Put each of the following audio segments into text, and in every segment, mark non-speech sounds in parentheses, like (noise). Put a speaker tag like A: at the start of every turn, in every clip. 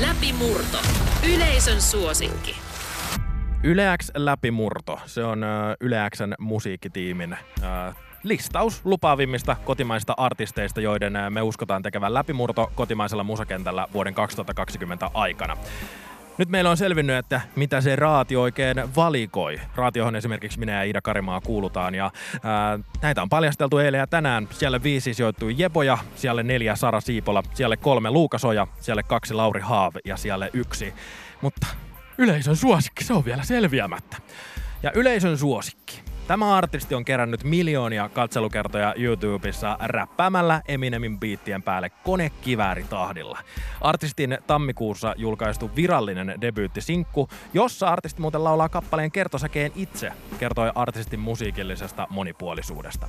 A: Läpimurto. Yleisön suosikki.
B: Yle X läpimurto. Se on ö, Yle Xn musiikkitiimin ö, listaus lupaavimmista kotimaisista artisteista, joiden ö, me uskotaan tekevän läpimurto kotimaisella musakentällä vuoden 2020 aikana. Nyt meillä on selvinnyt, että mitä se raati oikein valikoi. Raatiohan esimerkiksi minä ja Ida Karimaa kuulutaan ja ää, näitä on paljasteltu eilen ja tänään. Siellä viisi sijoittui Jeboja, siellä neljä Sara Siipola, siellä kolme Luukasoja, siellä kaksi Lauri Haav ja siellä yksi. Mutta yleisön suosikki, se on vielä selviämättä. Ja yleisön suosikki. Tämä artisti on kerännyt miljoonia katselukertoja YouTubessa räppäämällä Eminemin biittien päälle konekivääri-tahdilla. Artistin tammikuussa julkaistu virallinen debyyttisinkku, jossa artisti muuten laulaa kappaleen kertosäkeen itse, kertoi artistin musiikillisesta monipuolisuudesta.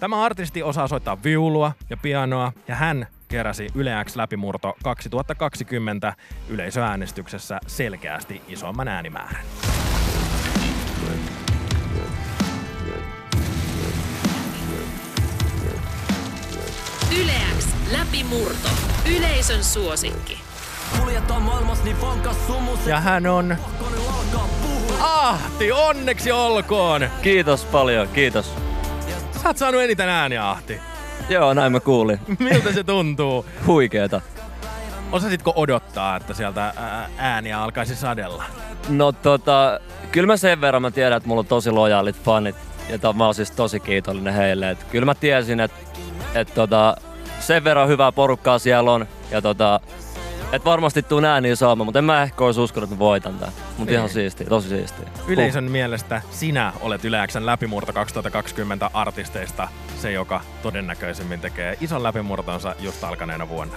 B: Tämä artisti osaa soittaa viulua ja pianoa ja hän keräsi Yle X läpimurto 2020 yleisöäänestyksessä selkeästi isomman äänimäärän.
A: Yle X läpimurto. Yleisön suosikki.
C: Kuljetaan maailmas niin vankas sumus,
B: Ja hän on
C: puhua.
B: Ahti, onneksi olkoon!
D: Kiitos paljon, kiitos.
B: Sä oot saanut eniten ääniä, Ahti.
D: Joo, näin mä kuulin. (laughs)
B: Miltä se tuntuu?
D: Huikeeta.
B: Osasitko odottaa, että sieltä ää, ääniä alkaisi sadella?
D: No tota, kyllä mä sen verran mä tiedän, että mulla on tosi lojaalit fanit. Ja mä oon siis tosi kiitollinen heille. Et kyllä mä tiesin, että et tota, sen verran hyvää porukkaa siellä on. Ja tota, et varmasti tuun ääniä saamaan, mutta en mä ehkä olisi uskonut, että mä voitan tän. Mutta
B: Ei.
D: ihan siistiä, tosi siistiä.
B: Yleisön mielestä sinä olet Yle Xn läpimurto 2020 artisteista se, joka todennäköisemmin tekee ison läpimurtonsa just alkaneena vuonna.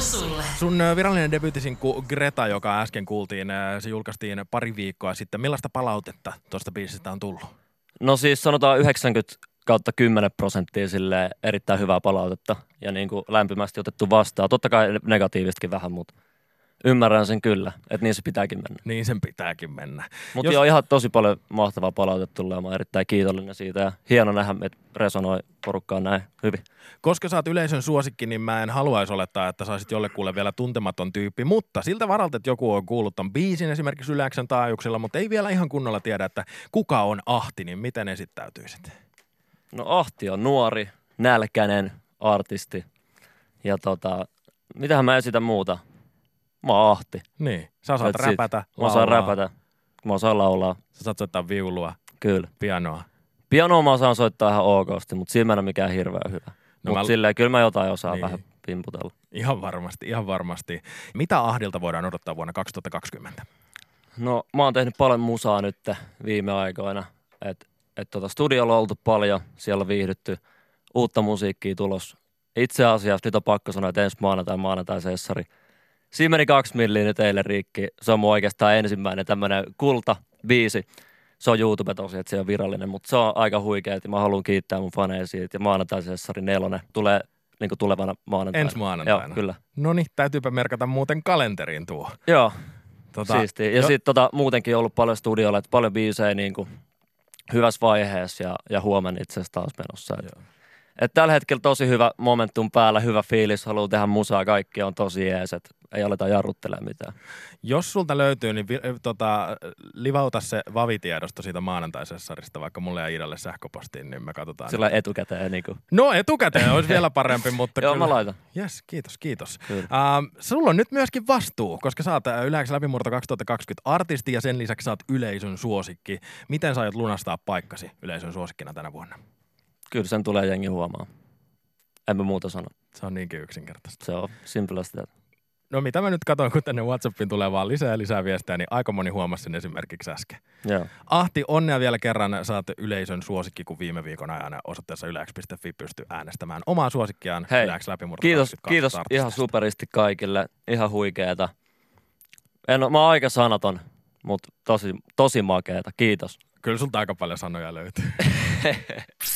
A: Sulle.
B: Sun virallinen debyyttisinkku Greta, joka äsken kuultiin, se julkaistiin pari viikkoa sitten. Millaista palautetta tuosta biisistä on tullut?
D: No siis sanotaan 90 kautta 10 prosenttia sille erittäin hyvää palautetta ja niin kuin lämpimästi otettu vastaan. Totta kai negatiivistakin vähän, mutta ymmärrän sen kyllä, että niin se pitääkin mennä.
B: Niin sen pitääkin mennä.
D: Mutta
B: Jos-
D: joo, ihan tosi paljon mahtavaa palautetta tulee mä erittäin kiitollinen siitä ja hieno nähdä, että resonoi porukkaan näin hyvin.
B: Koska sä oot yleisön suosikki, niin mä en haluaisi olettaa, että saisit jollekulle vielä tuntematon tyyppi. Mutta siltä varalta, että joku on kuullut ton biisin esimerkiksi Yleäksän taajuuksilla, mutta ei vielä ihan kunnolla tiedä, että kuka on Ahti, niin miten esittäytyisit?
D: No Ahti on nuori, nälkäinen artisti ja tota, mitähän mä esitän muuta? Mä oon Ahti.
B: Niin, sä osaat
D: Et sit-
B: räpätä,
D: Mä osaan
B: laulaa,
D: räpätä, mä osaan laulaa,
B: Sä saat soittaa viulua,
D: kyllä.
B: pianoa.
D: Pianoa mä osaan soittaa ihan okosti, mutta siinä mä en ole mikään hirveän hyvä.
B: No
D: mutta
B: mä-
D: silleen kyllä mä jotain osaan
B: niin.
D: vähän pimputella.
B: Ihan varmasti, ihan varmasti. Mitä Ahdilta voidaan odottaa vuonna 2020?
D: No mä oon tehnyt paljon musaa nyt viime aikoina. Et, et tota studiolla on oltu paljon, siellä on viihdytty, uutta musiikkia tulos. Itse asiassa nyt on pakko sanoa, että ensi maanantai, maanantai sessari. Siinä meni kaksi milliä nyt eilen riikki. Se on mun oikeastaan ensimmäinen tämmönen kulta biisi. Se on YouTube tosi, että se on virallinen, mutta se on aika huikea, että mä haluan kiittää mun faneja siitä. Ja maanantai sessari nelonen tulee niin tulevana maanantaina.
B: Ensi maanantaina.
D: Joo, kyllä.
B: No niin, täytyypä merkata muuten kalenteriin tuo.
D: Joo,
B: Tota,
D: siistiä. Ja
B: jo-
D: sitten tota, muutenkin ollut paljon studiolla, että paljon biisejä niin kuin hyvässä vaiheessa ja, ja huomenna itse asiassa taas menossa.
B: Joo.
D: Et tällä hetkellä tosi hyvä momentum päällä, hyvä fiilis, haluaa tehdä musaa, kaikki on tosi jees, et ei aleta jarruttelemaan mitään.
B: Jos sulta löytyy, niin vi- tota, livauta se vavitiedosto siitä maanantaisessarista, vaikka mulle ja Idalle sähköpostiin, niin me katsotaan.
D: Sillä etukäteen niin kuin.
B: No etukäteen olisi vielä parempi, (laughs) mutta
D: Joo,
B: kyllä.
D: mä laitan.
B: Yes, kiitos, kiitos.
D: Kyllä.
B: Uh, sulla on nyt myöskin vastuu, koska sä oot Yleensä läpimurto 2020 artisti ja sen lisäksi sä oot yleisön suosikki. Miten sä aiot lunastaa paikkasi yleisön suosikkina tänä vuonna?
D: Kyllä sen tulee jengi huomaa. En mä muuta sano.
B: Se on niinkin yksinkertaista.
D: Se on simple as that.
B: No mitä mä nyt katson, kun tänne Whatsappiin tulee vaan lisää ja lisää viestejä, niin aika moni huomasi sen esimerkiksi äsken.
D: Joo.
B: Ahti, onnea vielä kerran. Saat yleisön suosikki, kun viime viikon ajan osoitteessa ylex.fi pystyy äänestämään omaa suosikkiaan
D: Hei,
B: Ylex läpimurto
D: Kiitos,
B: 22
D: kiitos
B: artistista.
D: ihan superisti kaikille. Ihan huikeeta. En, mä oon aika sanaton, mutta tosi, tosi makeeta. Kiitos.
B: Kyllä sulta aika paljon sanoja löytyy. (laughs)